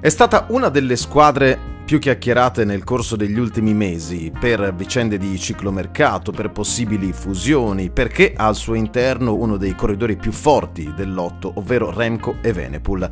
È stata una delle squadre più chiacchierate nel corso degli ultimi mesi per vicende di ciclomercato, per possibili fusioni, perché ha al suo interno uno dei corridori più forti del lotto, ovvero Remco e Venepool.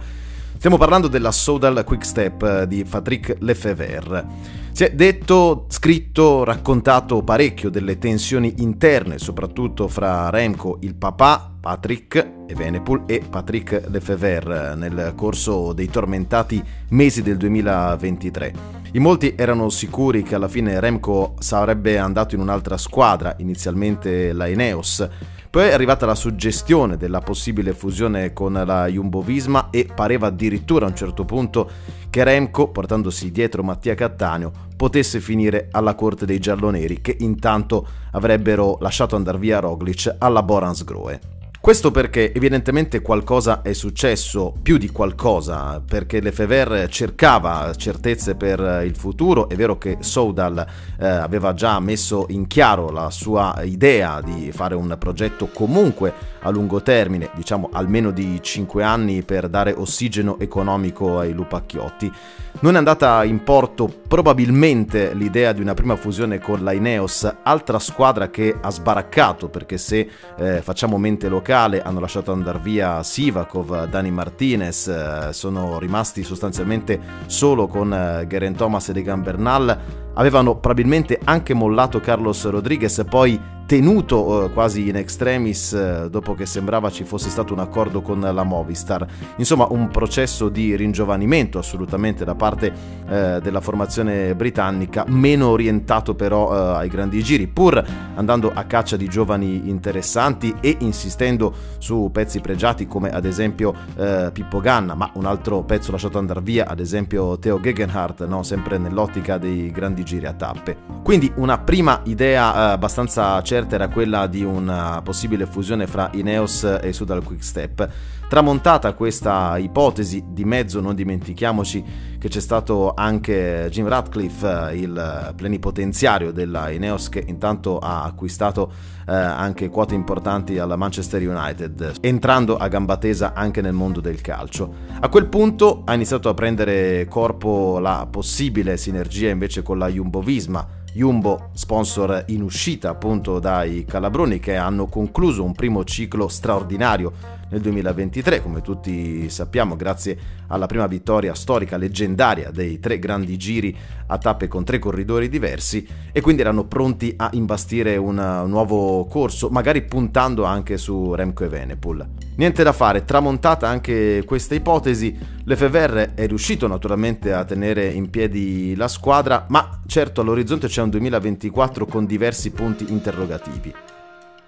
Stiamo parlando della Sodal Quickstep di Patrick Lefebvre. Si è detto, scritto, raccontato parecchio delle tensioni interne, soprattutto fra Remco, il papà, Patrick Evenepoel e Patrick Lefebvre nel corso dei tormentati mesi del 2023. In molti erano sicuri che alla fine Remco sarebbe andato in un'altra squadra, inizialmente la Ineos, poi è arrivata la suggestione della possibile fusione con la Jumbo-Visma e pareva addirittura a un certo punto che Remco, portandosi dietro Mattia Cattaneo, potesse finire alla corte dei gialloneri che intanto avrebbero lasciato andare via Roglic alla Borans Groe. Questo perché evidentemente qualcosa è successo, più di qualcosa, perché Lefebvre cercava certezze per il futuro, è vero che Soudal eh, aveva già messo in chiaro la sua idea di fare un progetto comunque a lungo termine, diciamo almeno di 5 anni per dare ossigeno economico ai lupacchiotti. Non è andata in porto probabilmente l'idea di una prima fusione con la Ineos, altra squadra che ha sbaraccato perché se eh, facciamo mente locale hanno lasciato andare via Sivakov, Dani Martinez, eh, sono rimasti sostanzialmente solo con eh, Geraint Thomas e Egan Bernal, avevano probabilmente anche mollato Carlos Rodriguez, poi tenuto eh, quasi in extremis eh, dopo che sembrava ci fosse stato un accordo con la Movistar. Insomma, un processo di ringiovanimento assolutamente da parte eh, della formazione britannica, meno orientato però eh, ai grandi giri, pur andando a caccia di giovani interessanti e insistendo su pezzi pregiati come ad esempio eh, Pippo Ganna, ma un altro pezzo lasciato andare via, ad esempio Theo Gegenhardt, no? sempre nell'ottica dei grandi giri a tappe. Quindi una prima idea eh, abbastanza certa era quella di una possibile fusione fra Ineos e Sudal Quickstep. Tramontata questa ipotesi, di mezzo non dimentichiamoci che c'è stato anche Jim Radcliffe, il plenipotenziario della Ineos, che intanto ha acquistato eh, anche quote importanti alla Manchester United, entrando a gamba tesa anche nel mondo del calcio. A quel punto ha iniziato a prendere corpo la possibile sinergia invece con la Jumbo Visma Jumbo, sponsor in uscita appunto dai Calabroni che hanno concluso un primo ciclo straordinario nel 2023, come tutti sappiamo, grazie alla prima vittoria storica leggendaria dei tre grandi giri a tappe con tre corridori diversi e quindi erano pronti a imbastire un nuovo corso, magari puntando anche su Remco e Venepool. Niente da fare, tramontata anche questa ipotesi, Lefebvre è riuscito naturalmente a tenere in piedi la squadra, ma certo all'orizzonte c'è un 2024 con diversi punti interrogativi.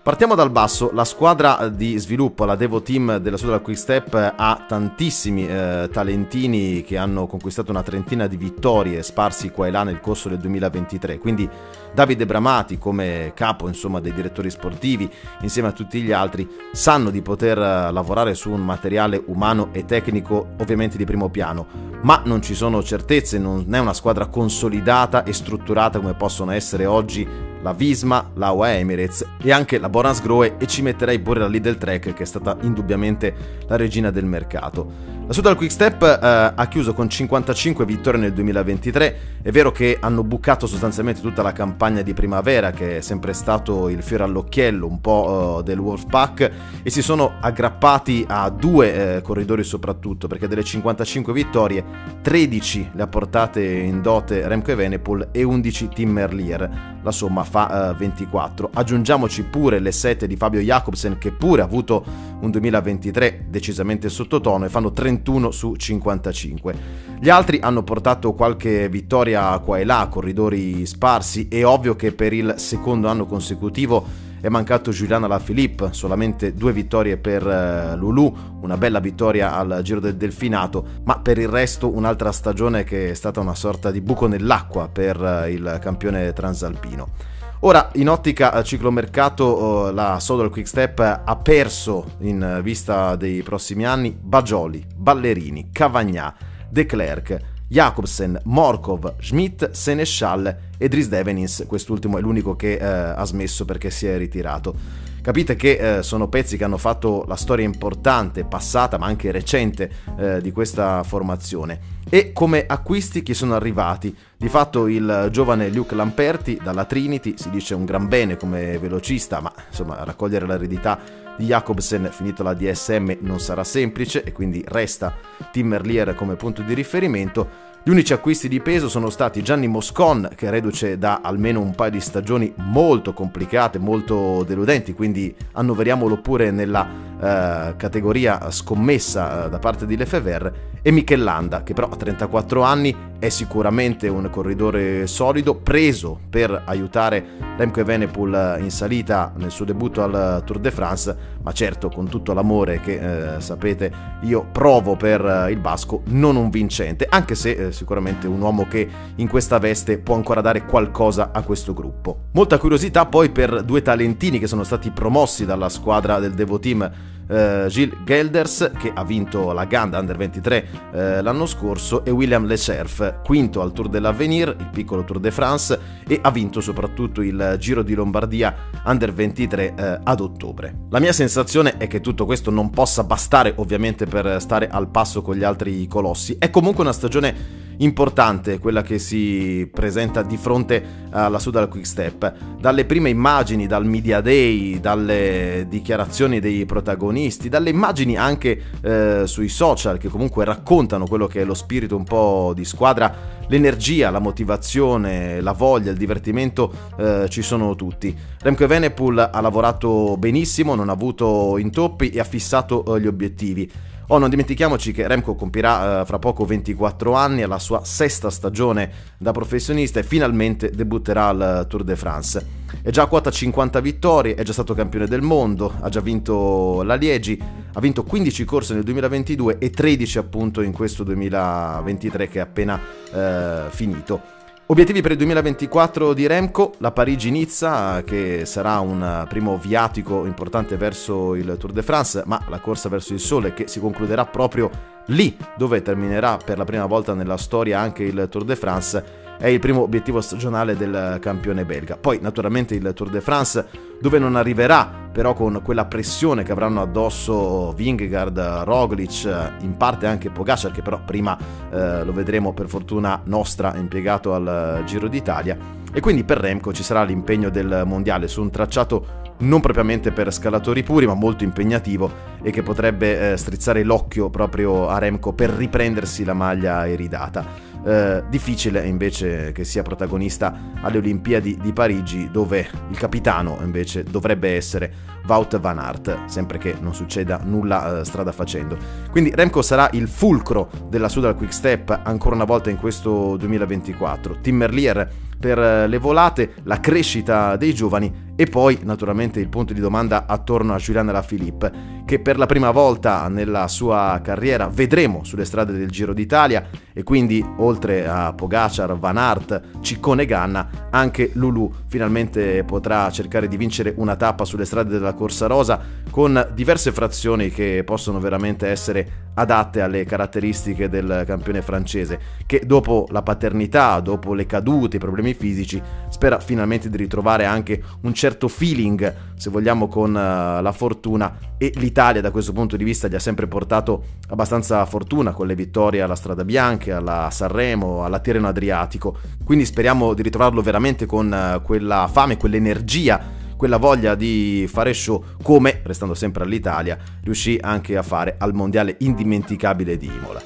Partiamo dal basso, la squadra di sviluppo, la Devo Team della Sudal Quick Step ha tantissimi eh, talentini che hanno conquistato una trentina di vittorie sparsi qua e là nel corso del 2023, quindi Davide Bramati come capo insomma, dei direttori sportivi insieme a tutti gli altri sanno di poter eh, lavorare su un materiale umano e tecnico ovviamente di primo piano, ma non ci sono certezze, non è una squadra consolidata e strutturata come possono essere oggi la Visma, la UAE Emirates e anche la Borans Groe e ci metterei pure la Lidl Trek che è stata indubbiamente la regina del mercato. La Sudal Quickstep eh, ha chiuso con 55 vittorie nel 2023, è vero che hanno bucato sostanzialmente tutta la campagna di primavera che è sempre stato il fiore all'occhiello un po' uh, del Wolfpack e si sono aggrappati a due eh, corridori soprattutto perché delle 55 vittorie 13 le ha portate in dote Remco Evenepoel e 11 Tim Merlier, la somma fa uh, 24. Aggiungiamoci pure le 7 di Fabio Jacobsen che pure ha avuto un 2023 decisamente sottotono e fanno 31 21 su 55. Gli altri hanno portato qualche vittoria qua e là, corridori sparsi, è ovvio che per il secondo anno consecutivo è mancato Giuliano Lafilippe, solamente due vittorie per uh, Lulu, una bella vittoria al Giro del Delfinato, ma per il resto un'altra stagione che è stata una sorta di buco nell'acqua per uh, il campione transalpino. Ora, in ottica ciclomercato, la Sodal Quickstep ha perso in vista dei prossimi anni Bagioli, Ballerini, Cavagnà, De Klerk, Jacobsen, Morkov, Schmidt, Seneschal e Dries Devenins, quest'ultimo è l'unico che eh, ha smesso perché si è ritirato. Capite che eh, sono pezzi che hanno fatto la storia importante, passata ma anche recente eh, di questa formazione. E come acquisti chi sono arrivati? Di fatto il giovane Luke Lamperti dalla Trinity si dice un gran bene come velocista, ma insomma raccogliere l'eredità di Jacobsen finito la DSM non sarà semplice e quindi resta Tim Merlier come punto di riferimento. Gli unici acquisti di peso sono stati Gianni Moscon, che reduce da almeno un paio di stagioni molto complicate, molto deludenti, quindi annoveriamolo pure nella eh, categoria scommessa eh, da parte di Lefebvre, e Michelanda, che però a 34 anni è sicuramente un corridore solido, preso per aiutare Remco Evenepoel in salita nel suo debutto al Tour de France, ma certo con tutto l'amore che eh, sapete io provo per eh, il basco, non un vincente, anche se eh, sicuramente un uomo che in questa veste può ancora dare qualcosa a questo gruppo. Molta curiosità poi per due talentini che sono stati promossi dalla squadra del Devo Team eh, Gilles Gelders che ha vinto la Ganda Under 23 eh, l'anno scorso e William Lecerf, quinto al Tour dell'Avenir, il piccolo Tour de France e ha vinto soprattutto il Giro di Lombardia Under 23 eh, ad ottobre. La mia sensazione è che tutto questo non possa bastare ovviamente per stare al passo con gli altri colossi, è comunque una stagione importante quella che si presenta di fronte alla Sudal Quick Step. Dalle prime immagini, dal Media Day, dalle dichiarazioni dei protagonisti, dalle immagini anche eh, sui social che comunque raccontano quello che è lo spirito un po' di squadra, l'energia, la motivazione, la voglia, il divertimento eh, ci sono tutti. Remco Evenepoel ha lavorato benissimo, non ha avuto intoppi e ha fissato eh, gli obiettivi. Oh, non dimentichiamoci che Remco compirà eh, fra poco 24 anni, alla sua sesta stagione da professionista e finalmente debutterà al Tour de France. È già a quota 50 vittorie, è già stato campione del mondo, ha già vinto la Liegi, ha vinto 15 corse nel 2022 e 13 appunto in questo 2023 che è appena eh, finito. Obiettivi per il 2024 di Remco, la Parigi-Nizza che sarà un primo viatico importante verso il Tour de France, ma la corsa verso il sole che si concluderà proprio lì dove terminerà per la prima volta nella storia anche il Tour de France è il primo obiettivo stagionale del campione belga. Poi naturalmente il Tour de France dove non arriverà però con quella pressione che avranno addosso Vingegaard, Roglic, in parte anche Pogacar che però prima eh, lo vedremo per fortuna nostra impiegato al Giro d'Italia e quindi per Remco ci sarà l'impegno del mondiale su un tracciato non propriamente per scalatori puri, ma molto impegnativo e che potrebbe eh, strizzare l'occhio proprio a Remco per riprendersi la maglia eridata. Eh, difficile invece che sia protagonista alle Olimpiadi di Parigi dove il capitano invece dovrebbe essere Wout van Aert, sempre che non succeda nulla eh, strada facendo. Quindi Remco sarà il fulcro della Sudal Quick Step ancora una volta in questo 2024. Tim Merlier per eh, le volate, la crescita dei giovani e poi naturalmente il punto di domanda attorno a Julian Alaphilippe che per la prima volta nella sua carriera vedremo sulle strade del Giro d'Italia e quindi oltre a Pogacar, Van Aert, Ciccone Ganna anche Lulu finalmente potrà cercare di vincere una tappa sulle strade della Corsa Rosa con diverse frazioni che possono veramente essere adatte alle caratteristiche del campione francese che dopo la paternità, dopo le cadute, i problemi fisici spera finalmente di ritrovare anche un certo certo feeling, se vogliamo, con uh, la fortuna e l'Italia da questo punto di vista gli ha sempre portato abbastanza fortuna con le vittorie alla Strada Bianca, alla Sanremo, alla Tirreno Adriatico. Quindi speriamo di ritrovarlo veramente con uh, quella fame, quell'energia quella voglia di fare show come, restando sempre all'Italia, riuscì anche a fare al mondiale indimenticabile di Imola.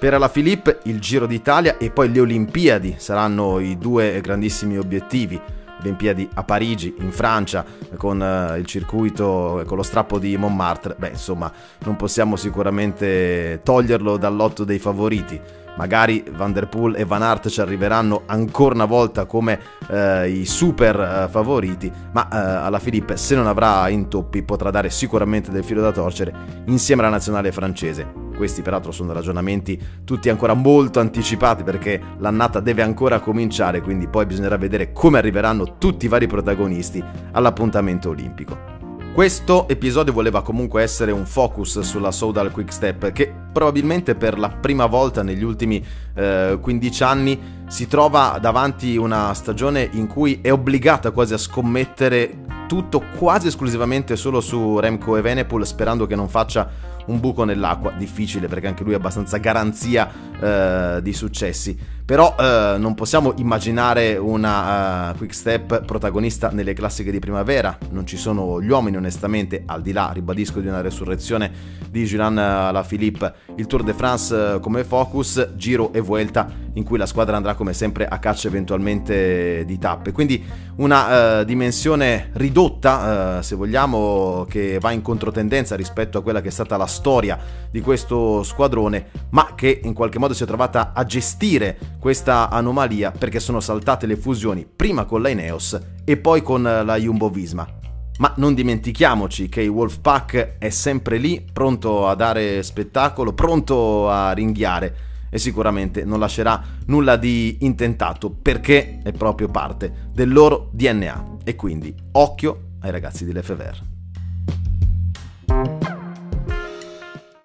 Per la Filippo il Giro d'Italia e poi le Olimpiadi saranno i due grandissimi obiettivi. Olimpiadi a Parigi, in Francia, con uh, il circuito, con lo strappo di Montmartre, beh insomma non possiamo sicuramente toglierlo dal lotto dei favoriti. Magari Van Der Poel e Van Aert ci arriveranno ancora una volta come eh, i super eh, favoriti, ma eh, alla Filippo se non avrà intoppi potrà dare sicuramente del filo da torcere insieme alla nazionale francese. Questi peraltro sono ragionamenti tutti ancora molto anticipati perché l'annata deve ancora cominciare, quindi poi bisognerà vedere come arriveranno tutti i vari protagonisti all'appuntamento olimpico. Questo episodio voleva comunque essere un focus sulla Soudal Quick Step che probabilmente per la prima volta negli ultimi eh, 15 anni si trova davanti una stagione in cui è obbligata quasi a scommettere tutto quasi esclusivamente solo su Remco e Venepul sperando che non faccia un buco nell'acqua, difficile perché anche lui è abbastanza garanzia eh, di successi. Però eh, non possiamo immaginare una uh, quick step protagonista nelle classiche di primavera, non ci sono gli uomini onestamente, al di là, ribadisco, di una resurrezione di Julian Alaphilippe, il Tour de France uh, come focus, Giro e Vuelta in cui la squadra andrà come sempre a caccia eventualmente di tappe. Quindi una uh, dimensione ridotta, se vogliamo, che va in controtendenza rispetto a quella che è stata la storia di questo squadrone, ma che in qualche modo si è trovata a gestire questa anomalia perché sono saltate le fusioni prima con la Ineos e poi con la Jumbo Visma. Ma non dimentichiamoci che il Wolfpack è sempre lì, pronto a dare spettacolo, pronto a ringhiare e sicuramente non lascerà nulla di intentato perché è proprio parte del loro DNA. E quindi occhio ai ragazzi di Lefever.